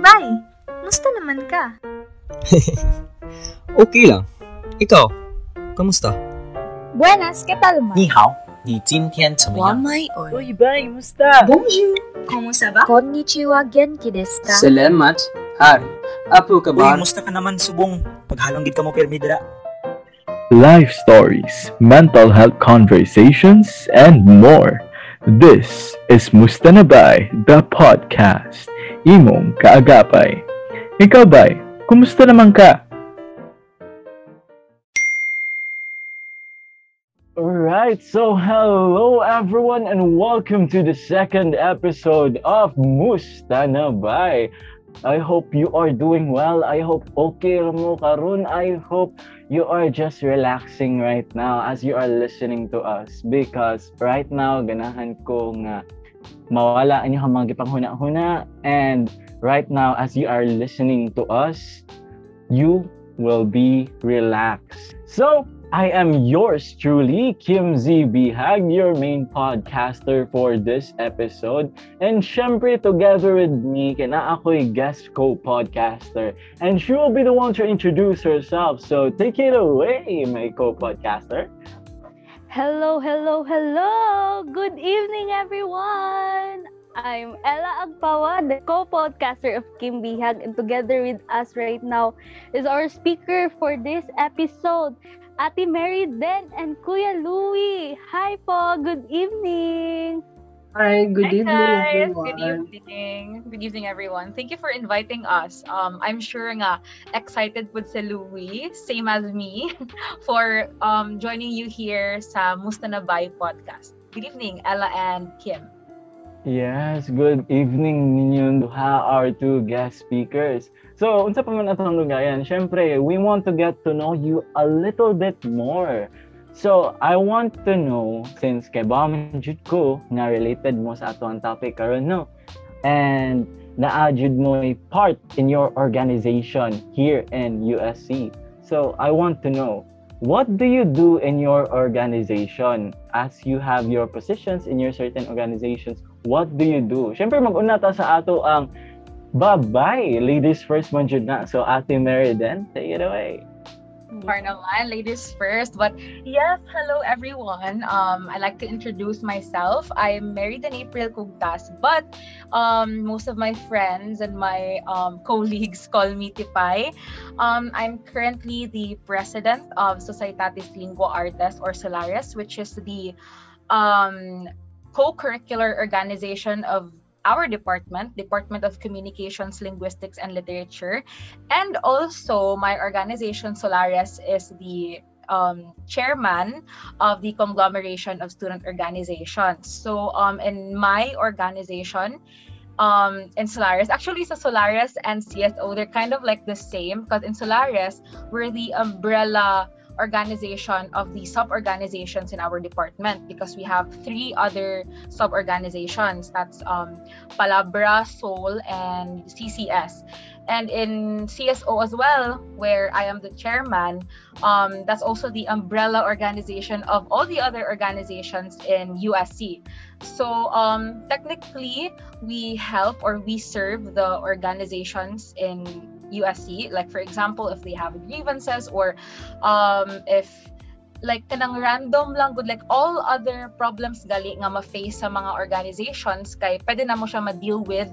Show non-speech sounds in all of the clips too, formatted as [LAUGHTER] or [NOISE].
Bay! Musta naman ka? [LAUGHS] okay lang. Ikaw, kamusta? Buenas, ¿qué tal, ma? 你好，你今天怎么样？ Wamay oy. Uy, bay, musta? Bonjour! Kumusta ba? Konnichiwa, genki desu ka? Salamat. Hari. Apo ka Uy, ba? musta ka naman, subong? Paghalanggit ka mo pirmi dira. life stories, mental health conversations, and more. This is Mustanabay, the podcast. Imong kaagapay. Ikaw bay, kumusta naman ka? Alright, so hello everyone and welcome to the second episode of Musta na Bay. I hope you are doing well. I hope okay mo karon. I hope you are just relaxing right now as you are listening to us because right now ganahan ko nga mawala ang inyong mga gipanghuna-huna and right now as you are listening to us you will be relaxed. So, I am yours truly, Kim Z. Bihag, your main podcaster for this episode. And syempre, together with me, kina ako'y guest co-podcaster. And she will be the one to introduce herself. So, take it away, my co-podcaster. Hello, hello, hello! Good evening, everyone! I'm Ella Agpawa, the co-podcaster of Kim Bihag, and together with us right now is our speaker for this episode, Ate Mary Den and Kuya Louie. Hi po, good evening! Hi, good Hi evening, guys! everyone. Good evening. Good evening everyone. Thank you for inviting us. Um, I'm sure nga excited with si Louie, same as me, [LAUGHS] for um, joining you here sa Musta na Bay podcast. Good evening, Ella and Kim. Yes, good evening ninyong duha our two guest speakers. So, unsa pa man atong lugayan, syempre, we want to get to know you a little bit more. So, I want to know, since kay ba man jud ko, nga related mo sa ato ang topic karon no? And naajud mo a part in your organization here in USC. So, I want to know, what do you do in your organization as you have your positions in your certain organizations? What do you do? Siyempre, mag-una ta sa ato ang bye-bye. Ladies first man jud na. So, Ate Mary then, take it away. For naman, ladies first. But yes, hello everyone. Um, I like to introduce myself. I'm married in April Kugtas, but um, most of my friends and my um, [LAUGHS] colleagues call me Tipay. Um, I'm currently the president of Societatis Lingua Artes or Solaris, which is the um, co-curricular organization of our department, Department of Communications, Linguistics, and Literature. And also, my organization, Solaris, is the um, chairman of the conglomeration of student organizations. So, um, in my organization, um, in Solaris, actually, so Solaris and CSO, they're kind of like the same because in Solaris, we're the umbrella organization of the sub-organizations in our department because we have three other sub-organizations that's um, Palabra, Soul, and CCS. And in CSO as well, where I am the chairman, um, that's also the umbrella organization of all the other organizations in USC. So um, technically, we help or we serve the organizations in USC. Like for example, if they have grievances or um, if like kanang random lang good like all other problems gali nga ma-face sa mga organizations kay pwede na mo siya ma-deal with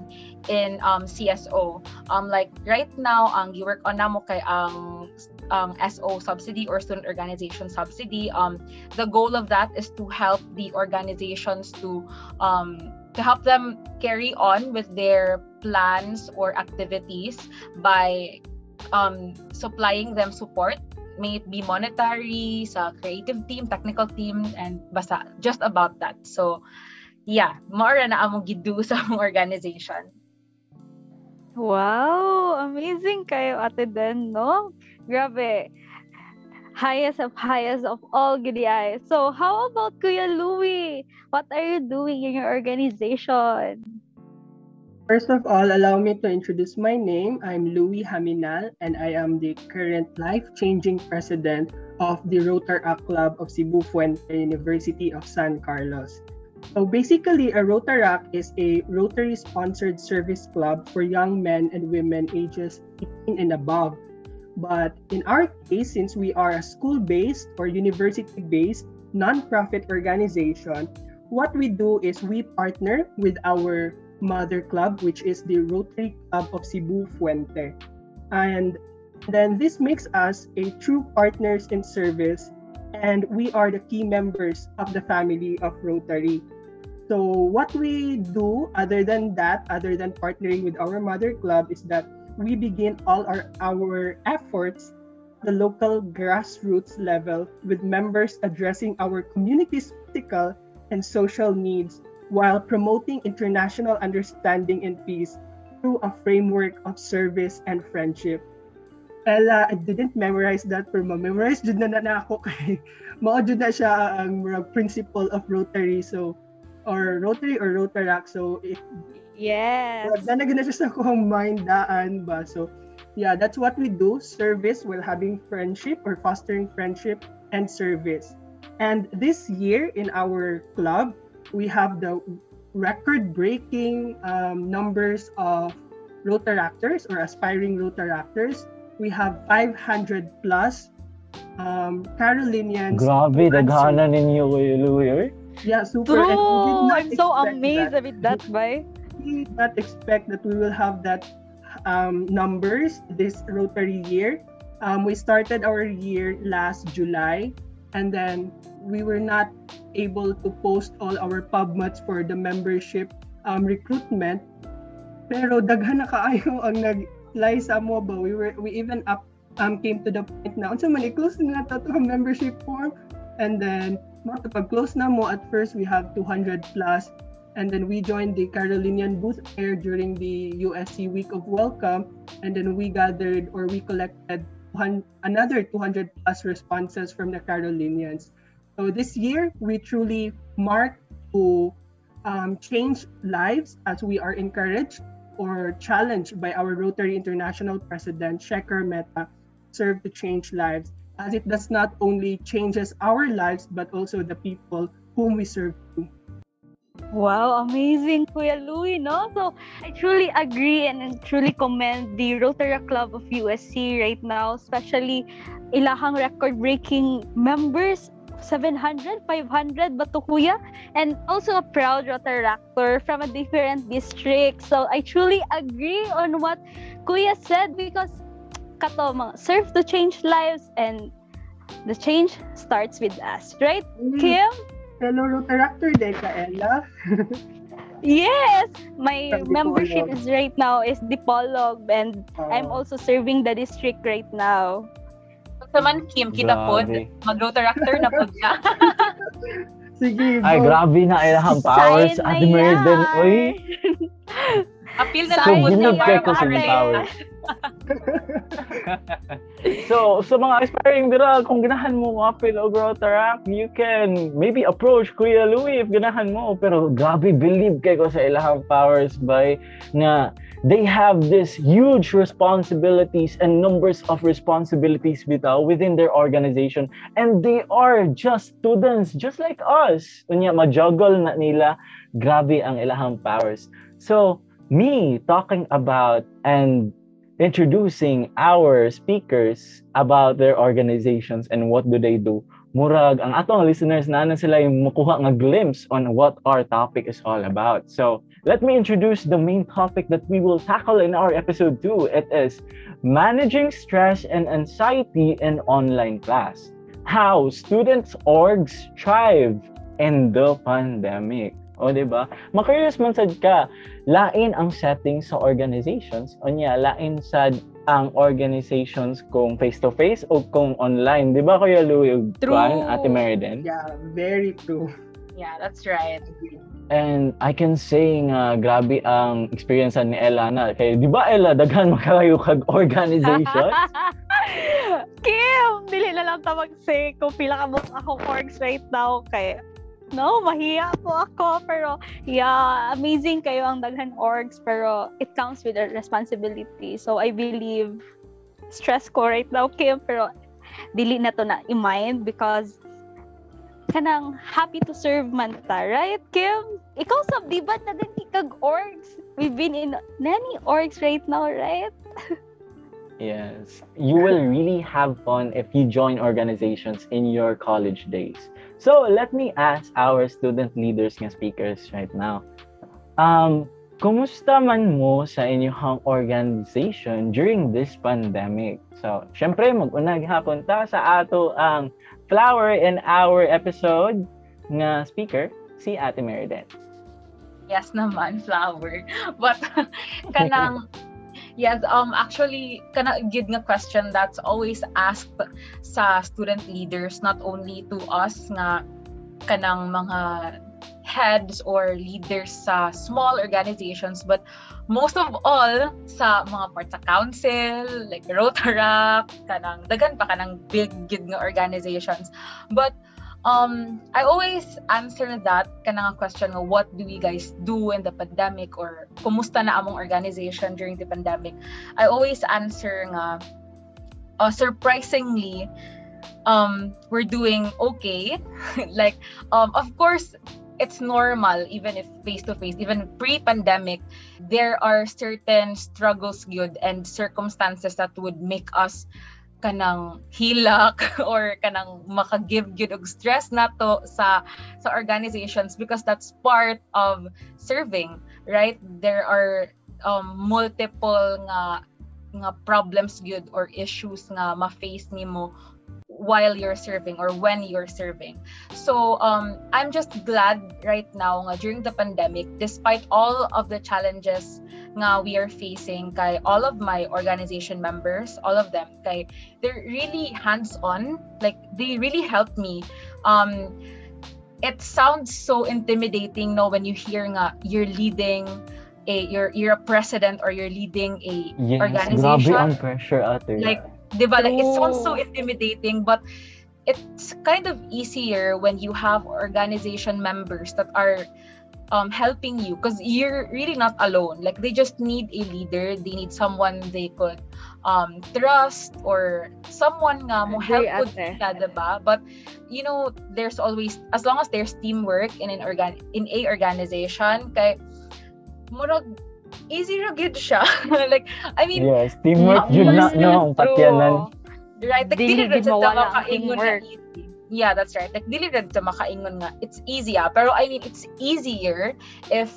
in um, CSO. Um, like right now, ang gi-work on namo kay ang ang SO subsidy or student organization subsidy. Um, the goal of that is to help the organizations to um, to help them carry on with their plans or activities by um, supplying them support may it be monetary sa creative team technical team and basta just about that so yeah more na among gidu sa among organization Wow! Amazing kayo, Ate Den, no? Grabe. Highest of highest of all gidi ay. So, how about Kuya Louie? What are you doing in your organization? First of all, allow me to introduce my name. I'm Louis Haminal, and I am the current life-changing president of the Rotaract Club of Cebu Fuente University of San Carlos. So basically, a Rotaract is a Rotary sponsored service club for young men and women ages 18 and above. But in our case, since we are a school based or university based nonprofit organization, what we do is we partner with our mother club, which is the Rotary Club of Cebu Fuente. And then this makes us a true partners in service, and we are the key members of the family of Rotary. So what we do other than that, other than partnering with our mother club, is that we begin all our, our efforts the local grassroots level with members addressing our community's physical and social needs while promoting international understanding and peace through a framework of service and friendship. Ella, I didn't memorize that pero ma-memorize jud na na ako [LAUGHS] kay mao jud na siya ang principle of Rotary. So or Rotary or Rotaract. So, it, yes. Na na siya sa akong mind daan ba. So, yeah, that's what we do. Service while having friendship or fostering friendship and service. And this year in our club, we have the record-breaking um, numbers of Rotaractors or aspiring Rotaractors. We have 500 plus um, Carolinians. Grabe, daghanan ninyo kayo, Louie. Yeah, super. True. I'm so amazed that. with that, by. We did not expect that we will have that um, numbers this Rotary year. Um, we started our year last July, and then we were not able to post all our PubMats for the membership um, recruitment. Pero daghan na kaayo ang nag-apply sa mo ba? We were we even up um, came to the point na unsa man i-close na to membership form and then Pag-close na mo, at first we have 200 plus. And then we joined the Carolinian booth air during the USC Week of Welcome. And then we gathered or we collected another 200 plus responses from the Carolinians. So this year, we truly mark to um, change lives as we are encouraged or challenged by our Rotary International President, Shekhar Mehta, serve to change lives as it does not only changes our lives but also the people whom we serve. Wow, amazing, Kuya Louie, no? So, I truly agree and truly commend the Rotary Club of USC right now, especially ilahang record-breaking members 700, 500 ba to kuya? And also a proud Rotaractor from a different district. So I truly agree on what kuya said because kato mga serve to change lives and the change starts with us. Right, mm. Kim? Fellow Rotaractor din ka, Ella. [LAUGHS] yes! My membership is right now is Dipolog and uh, I'm also serving the district right now. Sa man, Kim, kita po, mag-Rotaractor na po ka. [LAUGHS] Sige, Ay, grabe na ilahang powers. Ate Meriden, uy. Appeal na lang po sa powers. [LAUGHS] so, sa mga aspiring dira, kung ganahan mo mga o Rotaract, you can maybe approach Kuya Louie if ganahan mo. Pero grabe, believe kay ko sa ilahang powers by na they have this huge responsibilities and numbers of responsibilities bitaw within their organization. And they are just students just like us. Unya ma-juggle na nila. Grabe ang ilahang powers. So me talking about and introducing our speakers about their organizations and what do they do. Murag, ang atong listeners na na sila yung makuha nga glimpse on what our topic is all about. So, let me introduce the main topic that we will tackle in our episode 2. It is managing stress and anxiety in online class. How students orgs thrive in the pandemic. O, di ba? Makurious man sad ka, lain ang setting sa organizations. O niya, lain sad ang organizations kung face-to-face o kung online. Di ba, Kuya Louie? True. Kwan, Ate Meriden? Yeah, very true. Yeah, that's right. And I can say nga grabe ang experience ni Ella na kay di ba Ella daghan makayo kag organization? [LAUGHS] Kim, dili na lang ta mag-say kung pila ka mo ako orgs right now kay no, mahiya po ako. Pero, yeah, amazing kayo ang daghan orgs. Pero, it comes with a responsibility. So, I believe, stress ko right now, Kim. Pero, dili na to na i-mind because kanang happy to serve man ta, right, Kim? Ikaw sab di ba na din kag orgs? We've been in many orgs right now, right? Yes. You will really have fun if you join organizations in your college days. So, let me ask our student leaders nga speakers right now. Um, kumusta man mo sa inyong organization during this pandemic? So, syempre, mag-unag hapon ta sa ato ang flower in our episode nga speaker, si Ate Meriden. Yes naman, flower. But [LAUGHS] kanang Yes, um actually kana gid nga question that's always asked sa student leaders not only to us nga kanang mga heads or leaders sa small organizations but most of all sa mga part sa council like Rotaract kanang dagan pa kanang big gid nga organizations. But um I always answer that kanang question nga what do we guys do in the pandemic or kumusta na among organization during the pandemic? I always answer nga uh, surprisingly um we're doing okay. [LAUGHS] Like um of course it's normal even if face to face even pre-pandemic there are certain struggles good and circumstances that would make us kanang hilak [LAUGHS] or kanang makagive gyud og stress nato sa sa organizations because that's part of serving right? There are um, multiple nga nga problems gyud or issues nga ma-face nimo while you're serving or when you're serving. So um, I'm just glad right now nga during the pandemic, despite all of the challenges nga we are facing kay all of my organization members, all of them, kay they're really hands-on. Like they really helped me. Um, it sounds so intimidating no when you hear nga you're leading a you're you're a president or you're leading a Yes, organization grabe ang pressure ate. like diba like it sounds so intimidating but it's kind of easier when you have organization members that are um, helping you because you're really not alone like they just need a leader they need someone they could um, trust or someone nga mo help ate. sila, diba? but you know there's always as long as there's teamwork in an organ in a organization kay murag easy ra gid siya [LAUGHS] like I mean yes, teamwork yun na no ang patyanan. Right, like Dili gid sa makaingon na easy. Yeah, that's right. Like dili rin sa makaingon nga it's easy ah. Pero I mean it's easier if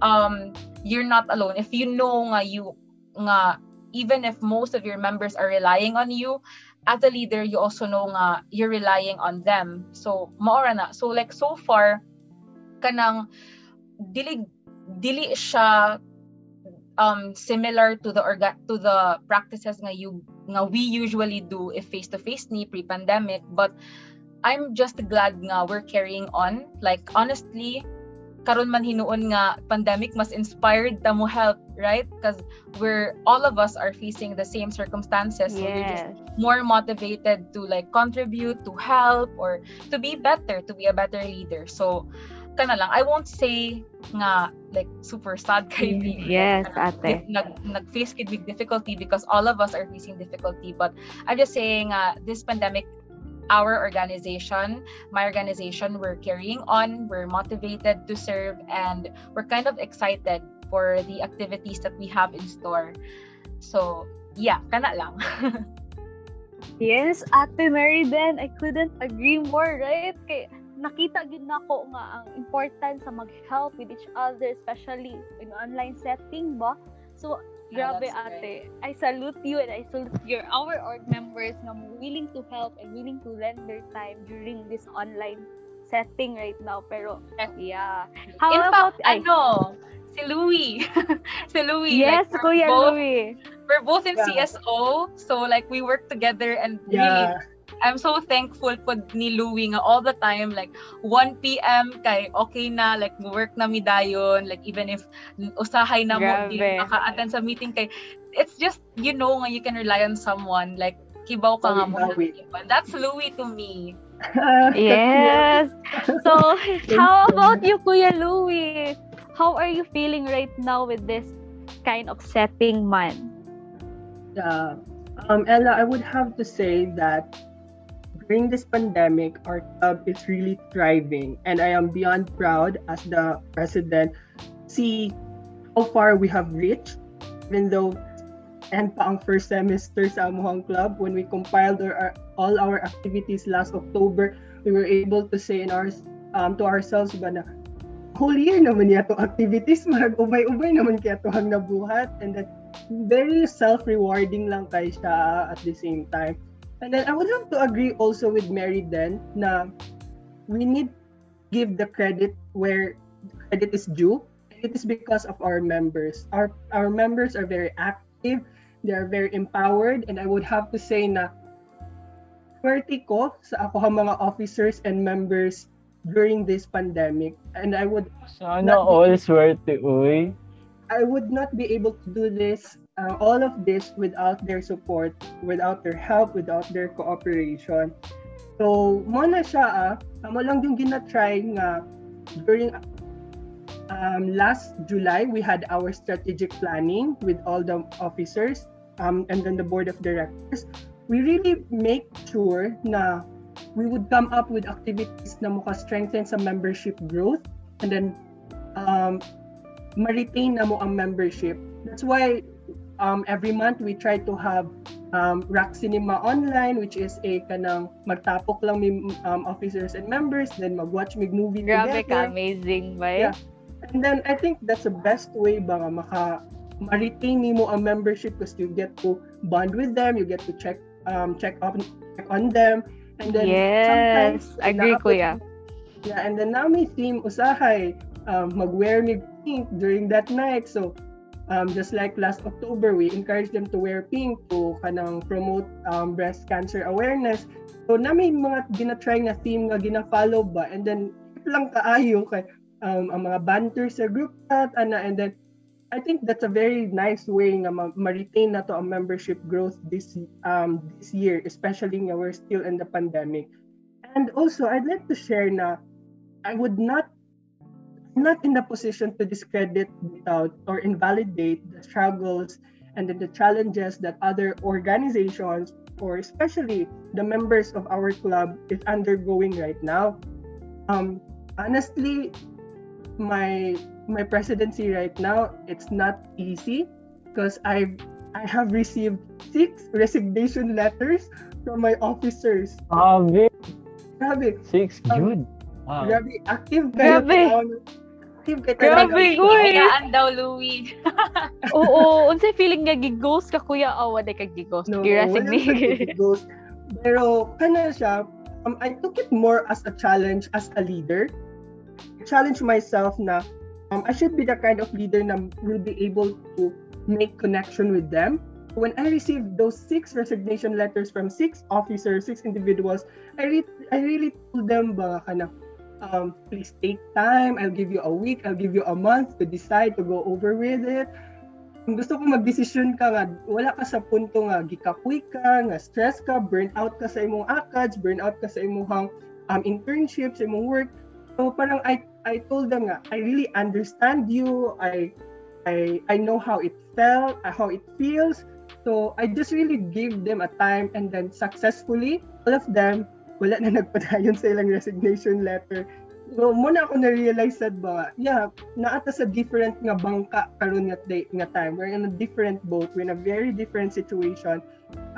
um you're not alone. If you know nga you nga even if most of your members are relying on you as a leader, you also know nga you're relying on them. So maora na. So like so far kanang dili dili siya um similar to the orga to the practices nga you nga we usually do if face to face ni pre-pandemic but I'm just glad nga we're carrying on. Like honestly karon man hinuon nga pandemic mas inspired ta mo help right? Because we're all of us are facing the same circumstances. So we're just more motivated to like contribute to help or to be better to be a better leader. So kana lang. I won't say nga like super sad kay me Yes, ate. nag nag-face kid with difficulty because all of us are facing difficulty. But I'm just saying uh, this pandemic our organization my organization we're carrying on. We're motivated to serve and we're kind of excited for the activities that we have in store. So yeah kana lang. [LAUGHS] Yes, Ate Mary then I couldn't agree more, right? Kay nakita gid nako nga ang importance sa mag-help with each other especially in online setting ba. So Yeah, grabe that's ate. I salute you and I salute your our org members na willing to help and willing to lend their time during this online setting right now. Pero yeah. How in about fact ay, ano si Louie [LAUGHS] si Louie Yes, like, we're Kuya both, Louie. we're both in Yeah. CSO so like we work together and really Yeah. I'm so thankful po ni Louie nga all the time like 1 p.m. kay okay na like work na mi dayon like even if usahay na mo di maka-attend sa meeting kay it's just you know nga you can rely on someone like kibaw ka nga mo that's Louie to me [LAUGHS] Yes. So, how about you, Kuya Louie? How are you feeling right now with this kind of setting, man? Yeah. Um, Ella, I would have to say that during this pandemic, our club is really thriving, and I am beyond proud as the president. See how far we have reached, even though and pa first semester sa amuhang club when we compiled our, all our activities last October we were able to say in our um, to ourselves ba na whole year naman niya to activities mag ubay-ubay naman kaya to hang nabuhat and then very self-rewarding lang kay siya at the same time and then I would have to agree also with Mary then na we need give the credit where credit is due. It is because of our members. Our our members are very active. They are very empowered. And I would have to say na swerte ko sa ako ang mga officers and members during this pandemic. And I would Sana all swerte, uy. I would not be able to do this uh, all of this without their support without their help without their cooperation so mo na siya ah amo lang yung gina-try nga during um, last July, we had our strategic planning with all the officers um, and then the board of directors. We really make sure na we would come up with activities na muka strengthen sa membership growth and then um, ma-retain na mo ang membership. That's why um, every month we try to have um, Rock Cinema Online which is a kanang magtapok lang mi um, officers and members then mag-watch mig movie Grabe together. ka, amazing, ba? Yeah. And then I think that's the best way ba nga maka ma-retain mo ang membership because you get to bond with them, you get to check um check up check on them and then Yes, sometimes agree naabot- kuya. Yeah, and then now may theme usahay um mag-wear mig pink during that night. So um just like last October we encourage them to wear pink to kanang promote um breast cancer awareness. So na may mga gina-try nga theme nga gina-follow ba and then lang kaayo kay um, ang mga banter sa group chat ana and then I think that's a very nice way nga ma- ma-retain na to ang membership growth this um this year especially nga we're still in the pandemic. And also I'd like to share na I would not not in the position to discredit without or invalidate the struggles and the challenges that other organizations or especially the members of our club is undergoing right now. Um, honestly, my my presidency right now it's not easy because I've I have received six resignation letters from my officers. Grabe. Grabe. Six, Um, good. Wow. Grabe, active kayo. Grabe. Active kayo. Grabe, uy. Kayaan daw, Louie. [LAUGHS] Oo, unsay feeling nga gighost ka kuya o wala ka gighost? No, Gi-resignate. wala [LAUGHS] ghost. Pero kana siya, um, I took it more as a challenge as a leader. I challenge myself na um, I should be the kind of leader na will be able to make connection with them. When I received those six resignation letters from six officers, six individuals, I, re- I really told them ba kana, um, please take time. I'll give you a week. I'll give you a month to decide to go over with it. Kung gusto ko magdesisyon ka nga, wala ka sa punto nga, gikapoy ka, nga stress ka, burn out ka sa imong akads, burn out ka sa imong um, internship, sa imong work. So parang I I told them nga, I really understand you. I I I know how it felt, uh, how it feels. So I just really gave them a time and then successfully, all of them, wala na nagpadayon sa ilang resignation letter. So muna ako na-realize sad ba, yeah, naata sa different nga bangka karon nga, day, nga time. We're in a different boat. We're in a very different situation.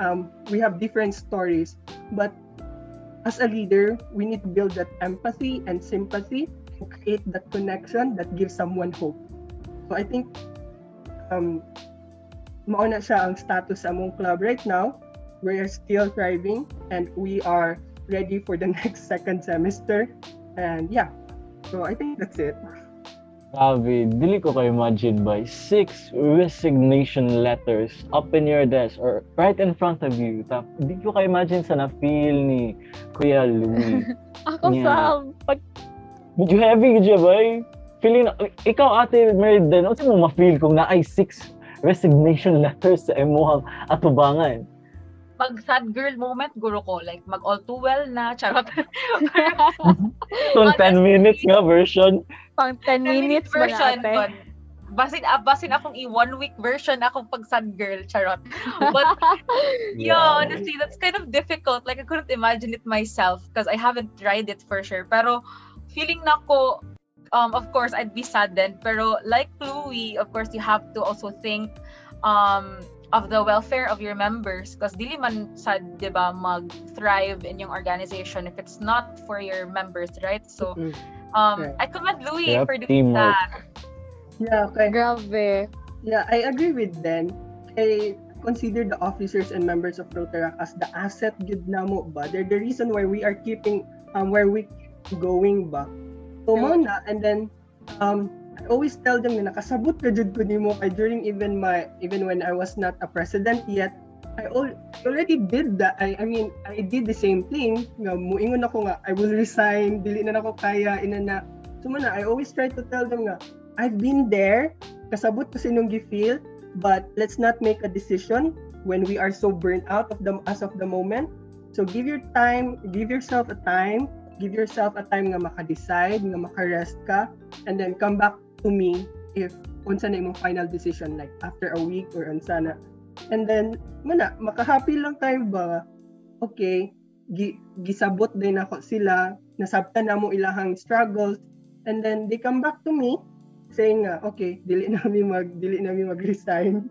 Um, we have different stories. But as a leader, we need to build that empathy and sympathy and create that connection that gives someone hope. So I think um, mauna siya ang status among club right now. We are still thriving and we are ready for the [LAUGHS] next second semester. And yeah, so I think that's it. Grabe, dili ko kayo imagine by six resignation letters up in your desk or right in front of you. Tap, di ko kayo imagine sa na-feel ni Kuya Louie. [LAUGHS] Ako Yeah. sa pag Medyo heavy ka boy. Feeling na, ikaw ate married din, ano mo ma-feel kung na ay six resignation [LAUGHS] letters sa emuhang atubangan? Pag sad girl moment, guro ko, like, mag all too well na, charot. [LAUGHS] Itong 10 minutes nga version. pang 10 minutes ba na version, ate? but basin ah, basin akong i one week version akong pag sad girl charot but [LAUGHS] yeah honestly that's kind of difficult like I couldn't imagine it myself because I haven't tried it for sure pero feeling na ko um of course I'd be saddened pero like Louie of course you have to also think um of the welfare of your members because dili man sad 'di ba mag thrive in yung organization if it's not for your members right so um Right. I commend Louie Yep, for doing teamwork. that Yeah, okay. Grabe. Yeah, I agree with Dan. I consider the officers and members of Rotaract as the asset gid namo ba. They're the reason why we are keeping um where we keep going ba. So mo na and then um I always tell them na nakasabot ka jud ko nimo kay during even my even when I was not a president yet I al- already did that. I, I mean, I did the same thing. Nga, muingon ako nga, I will resign, dili na nako kaya, ina na. So na, I always try to tell them nga, I've been there, kasabot ko sinong gi-feel, but let's not make a decision when we are so burnt out of the as of the moment. So give your time, give yourself a time, give yourself a time nga maka-decide, nga maka-rest ka, and then come back to me if unsa na imong final decision like after a week or unsa na. And then mana maka-happy lang tayo ba? Okay, gi, gisabot din ako sila, nasabtan na mo ilahang struggles, and then they come back to me saying nga, okay, dili [LAUGHS] nami mag dili nami mag-resign.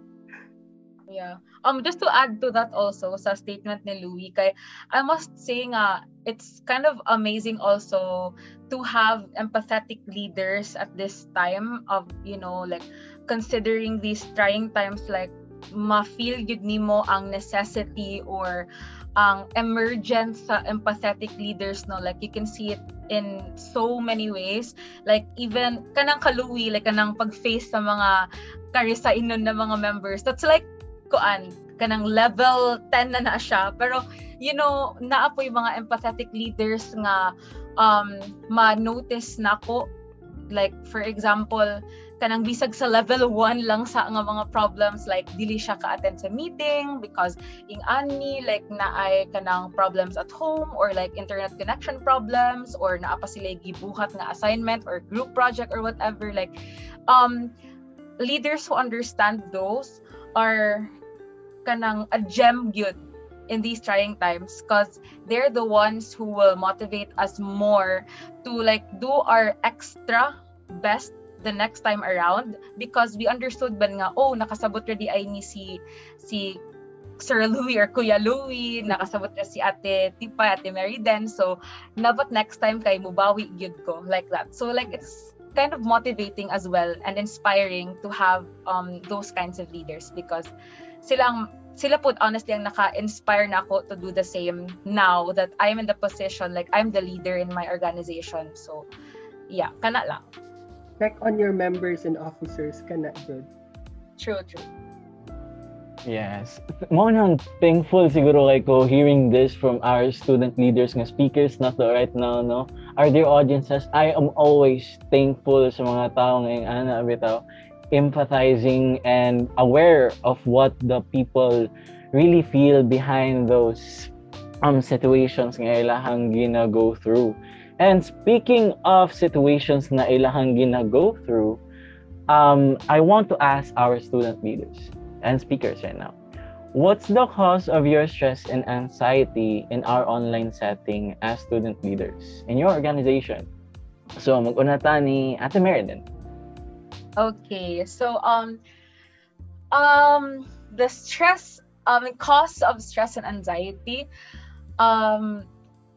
Yeah. Um just to add to that also sa statement ni Louie kay I must say nga it's kind of amazing also to have empathetic leaders at this time of you know like considering these trying times like ma-feel yun nimo ang necessity or ang emergence sa empathetic leaders no? Like you can see it in so many ways. Like even kanang kaluwi like kanang pag-face sa mga karisainon na mga members that's like kuan kanang level 10 na na siya. Pero you know naa po mga empathetic leaders nga um ma-notice nako like for example kanang bisag sa level 1 lang sa nga mga problems like dili siya ka-attend sa meeting because ing ani like naay kanang problems at home or like internet connection problems or naa pa sila gibuhat nga assignment or group project or whatever. Like um leaders who understand those are kanang a gem gyud in these trying times because they're the ones who will motivate us more to like do our extra best the next time around because we understood ba nga oh nakasabot ready ay ni si si Sir Louie or Kuya Louie, nakasabot na si Ate Tipa, Ate Mary Den. So, nabat next time kay mubawi gyud ko like that. So like it's kind of motivating as well and inspiring to have um those kinds of leaders because silang sila po honestly ang naka-inspire na ako to do the same now that I'm in the position like I'm the leader in my organization. So yeah, kana lang. Check on your members and officers kana good. True, true. Yes. Mo nang thankful siguro kay ko hearing this from our student leaders nga speakers na to right now, no? Our dear audiences, I am always thankful sa mga tao ngayong ana bitaw empathizing and aware of what the people really feel behind those um situations nga ilahang gina go through. And speaking of situations na ilahang gina go through, um, I want to ask our student leaders and speakers right now. What's the cause of your stress and anxiety in our online setting as student leaders in your organization? So, mag-una ta ni Ate Meriden. Okay, so um um the stress um cause of stress and anxiety um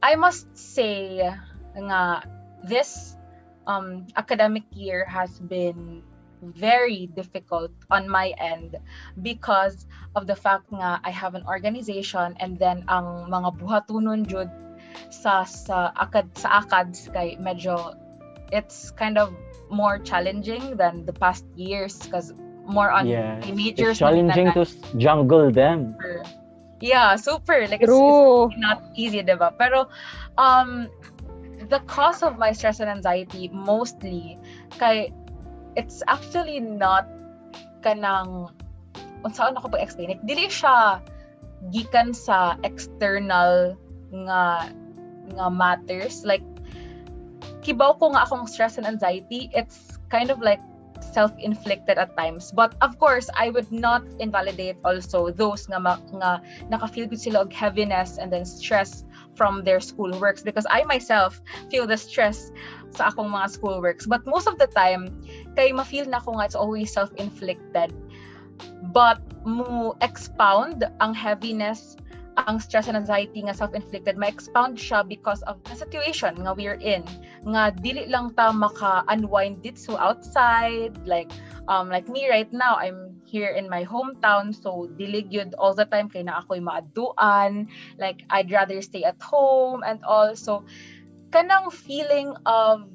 I must say nga this um academic year has been very difficult on my end because of the fact nga I have an organization and then ang mga buhatunon jud sa sa akad sa akads kay medyo it's kind of more challenging than the past years because more on Yes. majors It's challenging to s- jungle them. super. Yeah, super. Like it's, True. it's not easy, diba? Pero um the cause of my stress and anxiety mostly kay it's actually not kanang unsaon ako pag-explain it dili siya gikan sa external nga nga matters like kibaw ko nga akong stress and anxiety it's kind of like self-inflicted at times. But of course, I would not invalidate also those nga, ma, nga naka-feel good sila og heaviness and then stress from their school works because I myself feel the stress sa akong mga school works. But most of the time, kay ma-feel na ko nga it's always self-inflicted. But mo expound ang heaviness ang stress and anxiety nga self-inflicted ma-expound siya because of the situation nga we're in. Nga dili lang ta maka-unwind it so outside like um like me right now I'm here in my hometown so dili gyud all the time kay na ako'y maaduan like I'd rather stay at home and all. So kanang feeling of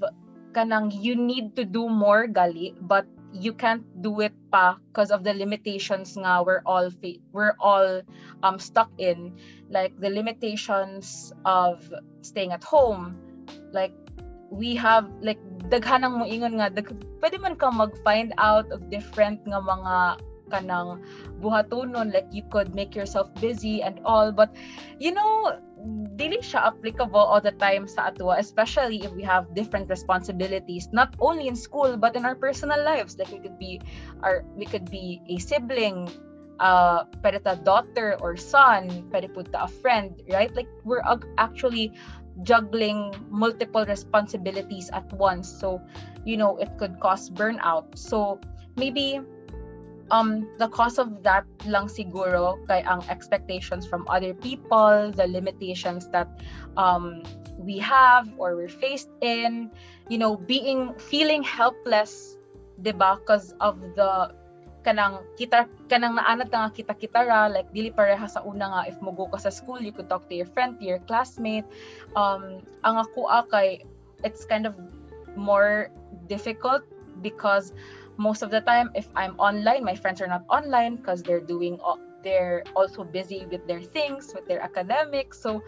kanang you need to do more gali but you can't do it pa because of the limitations nga we're all fa- we're all um stuck in like the limitations of staying at home. Like we have like daghanang mo ingon nga dag, pwede man ka mag-find out of different nga mga kanang buhatonon like you could make yourself busy and all but you know dili siya applicable all the time sa atua especially if we have different responsibilities not only in school but in our personal lives. Like we could be our we could be a sibling uh pwede ta daughter or son pwede po ta a friend right? Like we're actually juggling multiple responsibilities at once. So you know it could cause burnout. So maybe um the cause of that lang siguro kay ang expectations from other people the limitations that um we have or we're faced in. You know being feeling helpless diba because of the kanang kita kanang naanad nga kita kita ra like dili pareha sa una nga if mo go ka sa school you could talk to your friend to your classmate. Um ang ako kay it's kind of more difficult because most of the time if i'm online my friends are not online because they're doing they're also busy with their things with their academics. So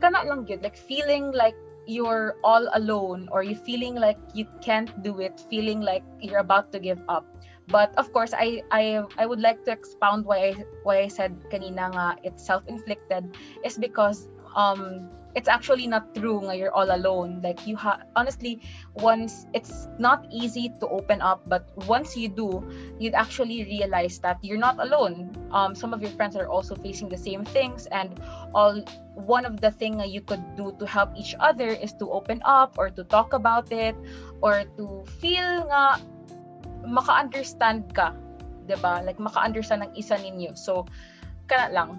kana yun. Like feeling like you're all alone or you feeling like you can't do it feeling like you're about to give up. But of course i i i would like to expound why i why i said kanina nga it's self-inflicted is because um it's actually not true nga you're all alone. Like you have honestly once it's not easy to open up but once you do you'd actually realize that you're not alone. Um some of your friends are also facing the same things and all one of the thing you could do to help each other is to open up or to talk about it or to feel nga maka-understand ka 'di ba like maka-understand ng isa ninyo. So kana lang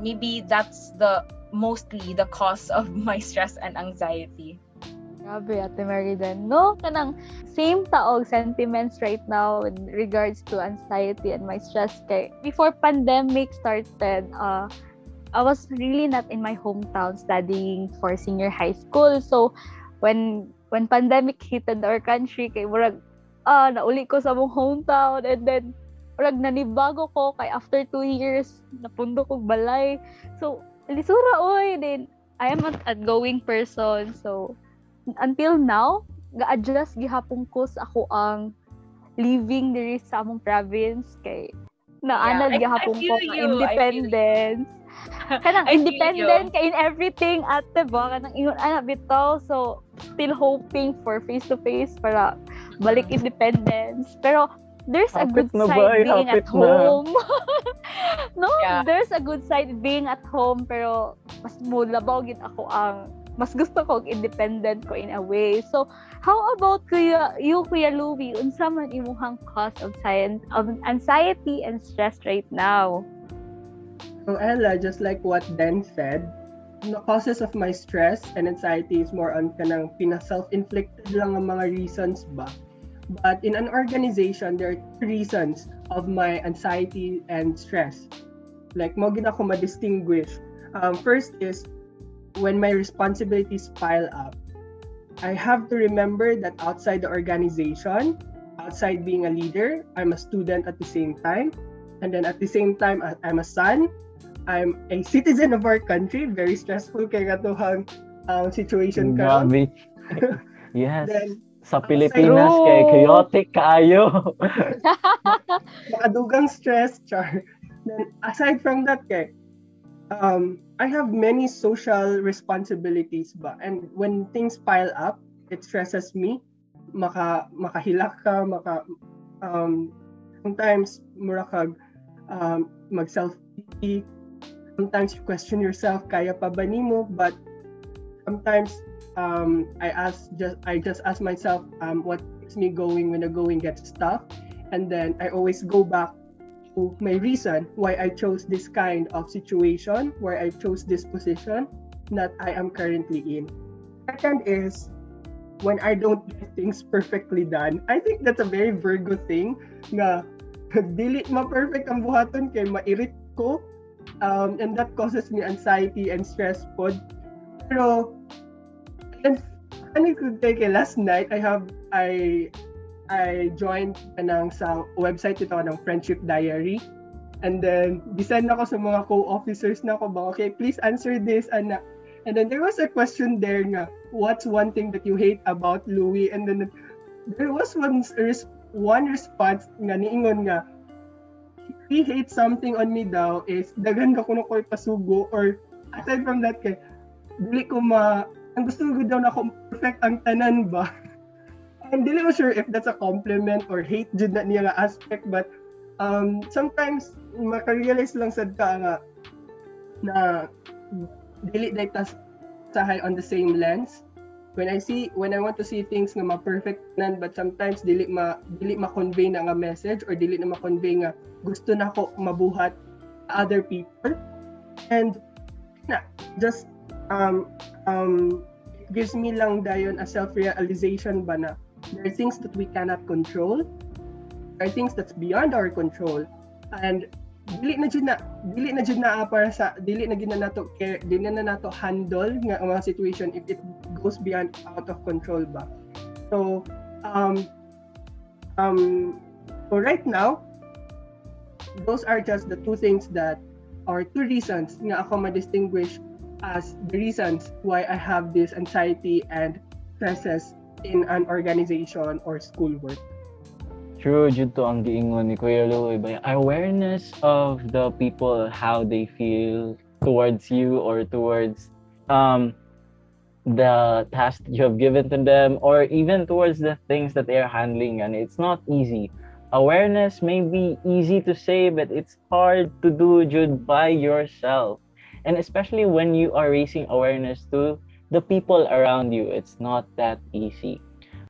maybe that's the mostly the cause of [LAUGHS] my stress and anxiety. Grabe, Ate Meriden. No, kanang same taog sentiments right now in regards to anxiety and my stress. Kay before pandemic started, uh, I was really not in my hometown studying for senior high school. So, when when pandemic hit in our country, kay murag, ah, nauli ko sa mong hometown and then murag nanibago ko kay after two years, napundo ko balay. So, lisura oy then I am an outgoing person so until now ga-adjust gihapon ko sa ako ang living diri sa among province kay naanad yeah, gihapon ko ang independence. [LAUGHS] Kanang independent kay in everything at ba? Kanang ingon ana bitaw. So still hoping for face to face para balik independence. Pero there's a Hapit good side ba? being Hapit at na. home. [LAUGHS] no, Yeah. there's a good side being at home pero mas mulabaw gid ako ang mas gusto ko independent ko in a way. So, how about kuya, you, Kuya Louie, unsa man imuhang cause of, science, of anxiety and stress right now? So Ella, just like what Den said, the causes of my stress and anxiety is more on kanang pina-self-inflicted lang ang mga reasons ba. But in an organization, there are three reasons of my anxiety and stress. Like, mo gina ko ma-distinguish. Um, first is, when my responsibilities pile up, I have to remember that outside the organization, outside being a leader, I'm a student at the same time. And then at the same time, I'm a son. I'm a citizen of our country. Very stressful kay katuhang um, situation. Grabe. [LAUGHS] yes. Then, sa Pilipinas kay chaotic kaayo. [LAUGHS] makadugang stress, char. Then, aside from that, kay, um, I have many social responsibilities ba? And when things pile up, it stresses me. Maka, makahilak ka, maka, um, sometimes mura kag um, mag self pity sometimes you question yourself kaya pa ba nimo but sometimes um, I ask just I just ask myself um, what keeps me going when the going gets tough and then I always go back to my reason why I chose this kind of situation why I chose this position that I am currently in. Second is when I don't get things perfectly done. I think that's a very Virgo thing na [LAUGHS] dili ma-perfect ang buhaton kay mairit ko. Um, and that causes me anxiety and stress pod pero and ano ko kay last night I have I I joined kanang sa website ito ng Friendship Diary. And then descend ako sa mga co-officers na ako ba okay please answer this ana. And then there was a question there nga what's one thing that you hate about Louis and then there was one one response nga niingon nga he hates something on me daw is daghan ka kuno ko pasugo or aside from that kay dili ko ma ang gusto ko daw na ako perfect ang tanan ba? And dili ko sure if that's a compliment or hate jud na niya nga aspect but um sometimes maka-realize lang sad ka nga na dili day tas sahay on the same lens. When I see when I want to see things nga ma-perfect nan but sometimes dili ma dili ma-convey na nga message or dili na ma-convey nga gusto na ko mabuhat other people. And na just um um gives me lang dayon a self-realization ba na there are things that we cannot control there are things that's beyond our control and dili na jud na dili na jud na para sa dili na gid na nato care dili na nato handle nga mga situation if it goes beyond out of control ba. So um um so right now those are just the two things that or two reasons nga ako ma-distinguish as the reasons why I have this anxiety and stresses in an organization or schoolwork. True, jud to ang giingon ni Kuya Louie ba awareness of the people how they feel towards you or towards um the task you have given to them or even towards the things that they are handling. And it's not easy. Awareness may be easy to say but it's hard to do jud by yourself and especially when you are raising awareness to the people around you it's not that easy.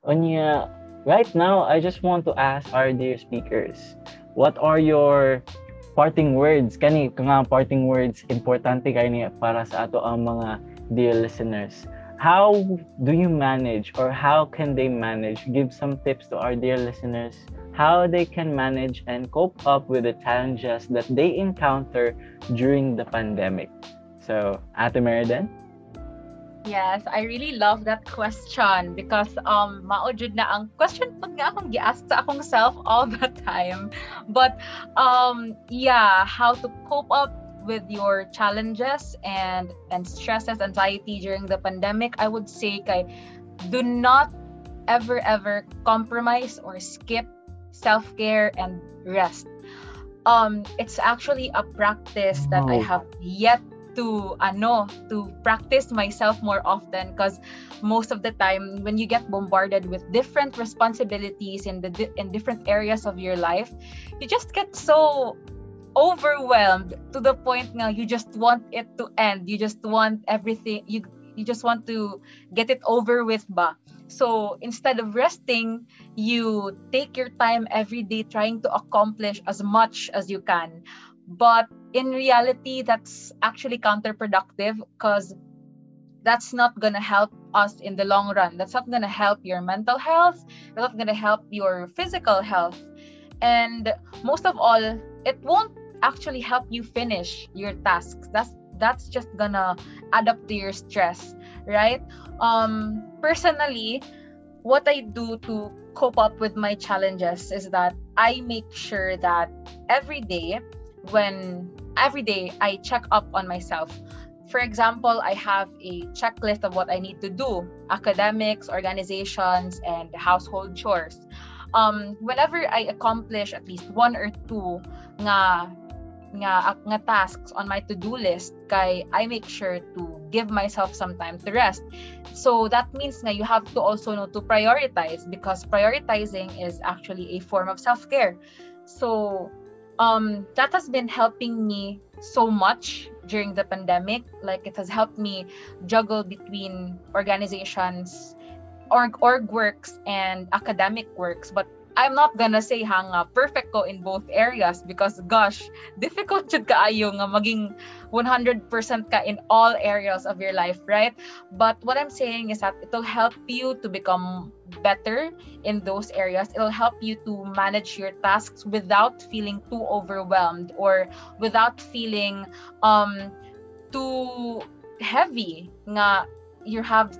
Onya, right now i just want to ask our dear speakers what are your parting words? Kani nga parting words importante kay ni para sa ato ang mga dear listeners. How do you manage or how can they manage? Give some tips to our dear listeners how they can manage and cope up with the challenges that they encounter during the pandemic so ate Meriden Yes, I really love that question because um mao jud na ang question pud nga akong gi-ask sa akong self all the time. But um yeah, how to cope up with your challenges and and stresses, anxiety during the pandemic, I would say kay do not ever ever compromise or skip self-care and rest. Um it's actually a practice that I have yet to ano to practice myself more often because most of the time when you get bombarded with different responsibilities in the di- in different areas of your life you just get so overwhelmed to the point now you just want it to end. You just want everything you you just want to get it over with ba so instead of resting you take your time every day trying to accomplish as much as you can. But in reality that's actually counterproductive because that's not gonna help us in the long run. That's not gonna help your mental health. That's not gonna help your physical health. And most of all it won't actually help you finish your tasks. That's that's just gonna add up to your stress right um personally what i do to cope up with my challenges is that i make sure that every day when every day I check up on myself. For example, I have a checklist of what I need to do academics, organizations, and household chores. Um, whenever I accomplish at least one or two nga nga nga tasks on my to-do list kay I make sure to give myself some time to rest. So that means nga you have to also know to prioritize because prioritizing is actually a form of self-care. So um that has been helping me so much during the pandemic. Like it has helped me juggle between organizations, org org works and academic works. But I'm not gonna say hanga perfect ko in both areas because gosh, [LAUGHS] difficult jud kaayo nga maging 100% ka in all areas of your life, right? But what I'm saying is that it'll help you to become better in those areas. It'll help you to manage your tasks without feeling too overwhelmed or without feeling um too heavy nga you have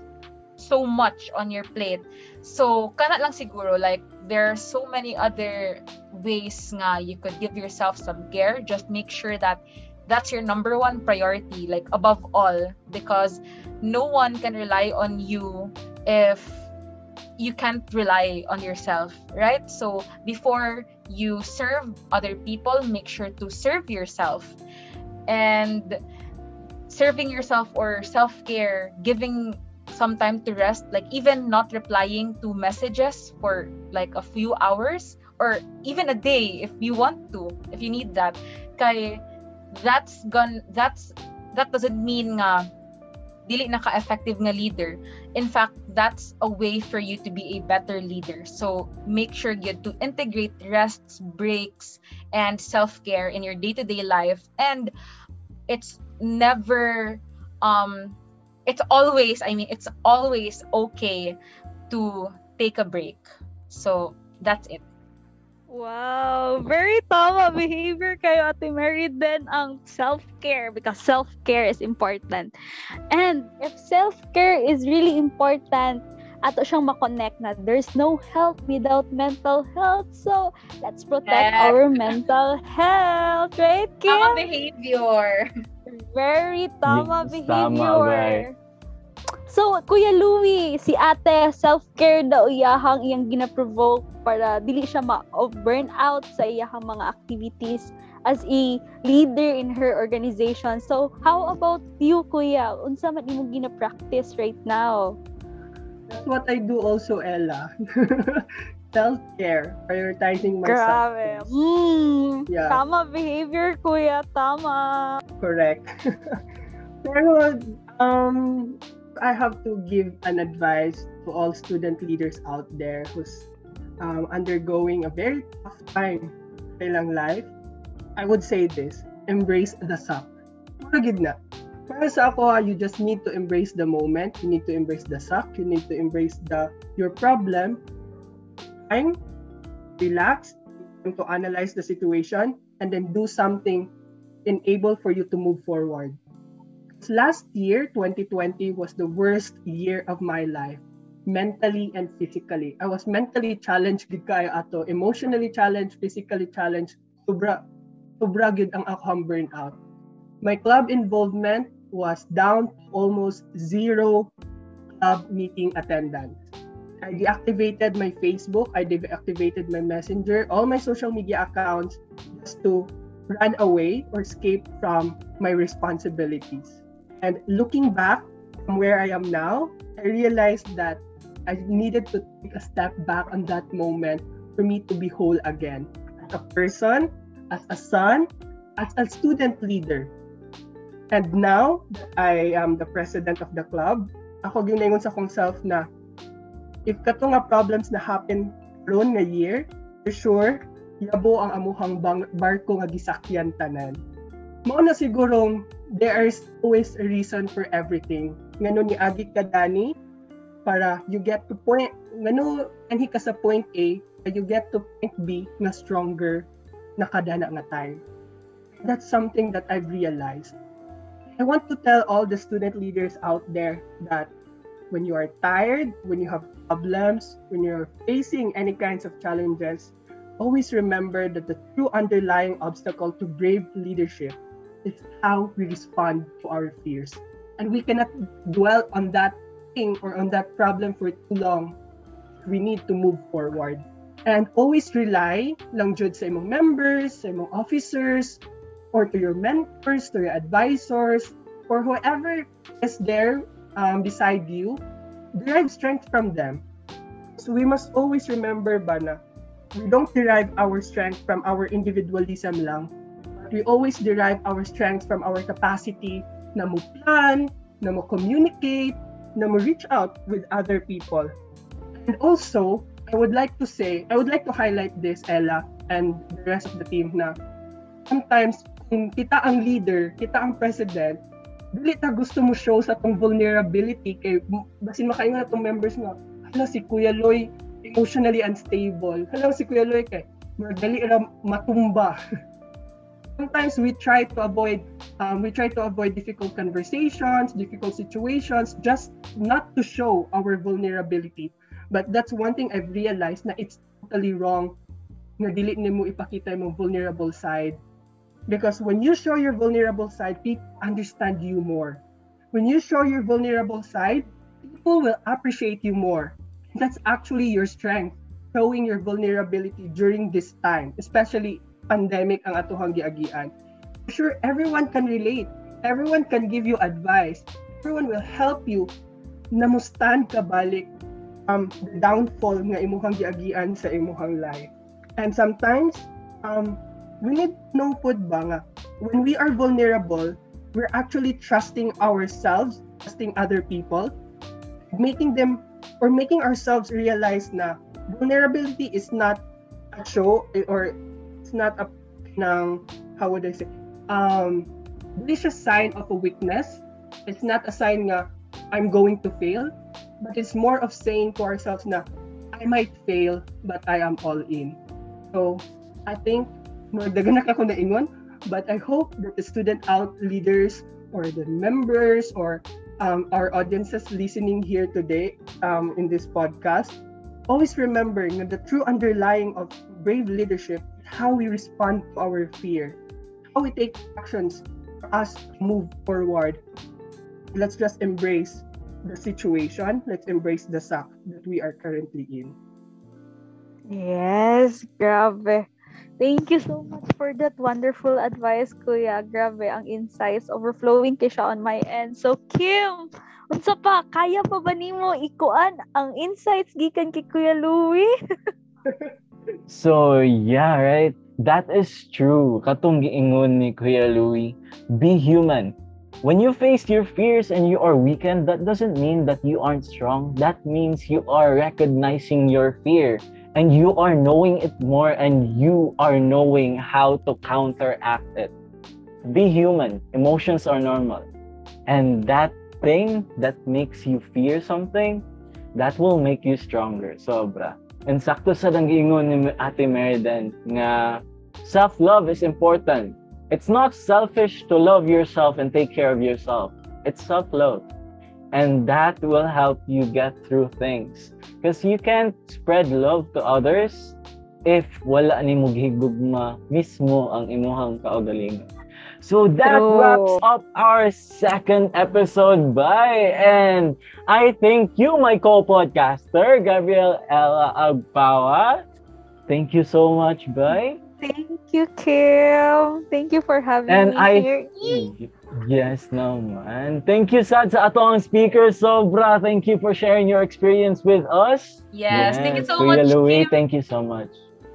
so much on your plate. So, kana lang siguro, like, there are so many other ways nga you could give yourself some care. Just make sure that that's your number one priority, like, above all, because no one can rely on you if you can't rely on yourself, right? So, before you serve other people, make sure to serve yourself. And serving yourself or self care, giving some time to rest like even not replying to messages for like a few hours or even a day if you want to if you need that. Kay that's gone that's that doesn't mean nga dili na ka-effective nga leader. In fact that's a way for you to be a better leader. So make sure you to integrate rests breaks and self-care in your day-to-day life. And it's never um it's always i mean it's always okay to take a break so that's it Wow, very tama behavior kayo Ate Mary then ang self-care because self-care is important. And if self-care is really important, ato siyang makonect na there's no health without mental health. So, let's protect Yes. our mental health, right, Kim? Tama behavior [LAUGHS] Very tama Yes, tama, behavior. So, Kuya Louie, si ate, self-care daw iyahang iyang gina-provoke para dili siya ma-burn out sa iyahang mga activities as a leader in her organization. So, how about you, Kuya? Unsa man imong gina-practice right now? That's what I do also, Ella. [LAUGHS] Self-care, prioritizing myself. Grabe. Mm, Yeah. Tama behavior, Kuya. Tama. Correct. [LAUGHS] Pero, um, I have to give an advice to all student leaders out there who's um, undergoing a very tough time sa ilang life. I would say this, embrace the suck. Gid na. Para sa ako, you just need to embrace the moment. You need to embrace the suck. You need to embrace the your problem. Time, relax, to analyze the situation, and then do something enable for you to move forward. Last year, 2020, was the worst year of my life, mentally and physically. I was mentally challenged gid ato, emotionally challenged, physically challenged. Sobra, sobra gid ang ako ang burnout. My club involvement was down to almost zero club meeting attendance. I deactivated my Facebook, I deactivated my Messenger, all my social media accounts just to run away or escape from my responsibilities. And looking back from where I am now, I realized that I needed to take a step back on that moment for me to be whole again as a person, as a son, as a student leader. And now that I am the president of the club, ako ginayon sa kong self na if kato nga problems na happen ron nga year, for sure, yabo ang amuhang bang, barko nga gisakyan tanan. Mao na sigurong there is always a reason for everything. Ngano ni agi ka Dani para you get to point ngano anhi ka sa point A you get to point B na stronger na kadana nga time. That's something that I've realized. I want to tell all the student leaders out there that when you are tired, when you have problems, when you're facing any kinds of challenges, always remember that the true underlying obstacle to brave leadership is how we respond to our fears. And we cannot dwell on that thing or on that problem for too long. We need to move forward. And always rely lang jud sa imong members, sa imong officers, or to your mentors, to your advisors, or whoever is there um, beside you, derive strength from them. So we must always remember ba na we don't derive our strength from our individualism lang, we always derive our strength from our capacity na mo plan, na mo communicate, na mo reach out with other people. And also, I would like to say, I would like to highlight this, Ella, and the rest of the team na sometimes kung kita ang leader, kita ang president, dili ta gusto mo show sa tong vulnerability kay basin makaingon na tong members nga hala si Kuya Loy emotionally unstable. Hala si Kuya Loy kay dali ra matumba. [LAUGHS] Sometimes we try to avoid um, we try to avoid difficult conversations difficult situations just not to show our vulnerability. But that's one thing I've realized na it's totally wrong na dili nimo ipakita yung vulnerable side because when you show your vulnerable side people understand you more. When you show your vulnerable side people will appreciate you more. That's actually your strength showing your vulnerability during this time especially pandemic ang atuhang giagian. Sure everyone can relate. Everyone can give you advice. Everyone will help you na mo stand ka balik um the downfall nga imuhang giagian sa imuhang life. And sometimes um we need know pud ba nga when we are vulnerable we're actually trusting ourselves trusting other people making them or making ourselves realize na vulnerability is not a show or it's not a ng how would I say um this is a sign of a weakness. It's not a sign nga I'm going to fail but it's more of saying to ourselves na I might fail but I am all in. So I think na ako na ingon but I hope that the student out leaders or the members or um, our audiences listening here today um, in this podcast always remember that the true underlying of brave leadership how we respond to our fear how we take actions for us to move forward. Let's just embrace the situation. Let's embrace the suck that we are currently in. Yes, grabe. Thank you so much for that wonderful advice, Kuya. Grabe, ang insights overflowing kay siya on my end. So, Kim, unsa pa, kaya pa ba nimo ikuan ang insights gikan kay Kuya Louie? [LAUGHS] So, yeah, right? That is true. Katong giingon ni Kuya Louie, be human. When you face your fears and you are weakened, that doesn't mean that you aren't strong. That means you are recognizing your fear and you are knowing it more and you are knowing how to counteract it. Be human. Emotions are normal. And that thing that makes you fear something, that will make you stronger. Sobra. And sakto sa dangingon ni Ate Meriden nga self-love is important. It's not selfish to love yourself and take care of yourself. It's self-love. And that will help you get through things. Because you can't spread love to others if wala ni mo gihigugma mismo ang imuhang kaugalingon. So that True. wraps up our second episode by and I thank you my co-podcaster Gabriel Ella Agpawa. Thank you so much, bye. Thank you, Kim. Thank you for having And me I here. Yes no, naman. Thank you sad sa ato ang speaker sobra. Thank you for sharing your experience with us. Yes, thank you so Kuya much, Louie, Kim. thank you so much.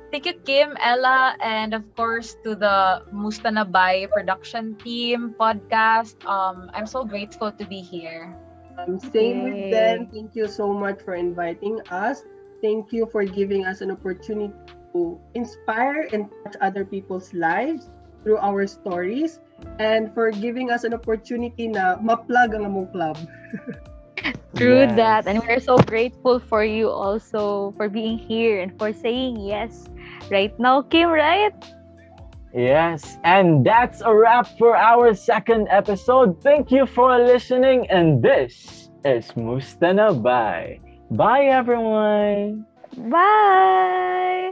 Thank you, Kim, Ella, and of course to the Mustanabay production team podcast. Um, I'm so grateful to be here. Um, same with Yay. them. Thank you so much for inviting us. Thank you for giving us an opportunity to inspire and touch other people's lives through our stories and for giving us an opportunity na ma-plug ang among club. [LAUGHS] True Yes. that. And we're so grateful for you also for being here and for saying yes right now, Kim, right? Yes, and that's a wrap for our second episode. Thank you for listening, and this is Mustana Bye. Bye, everyone. Bye.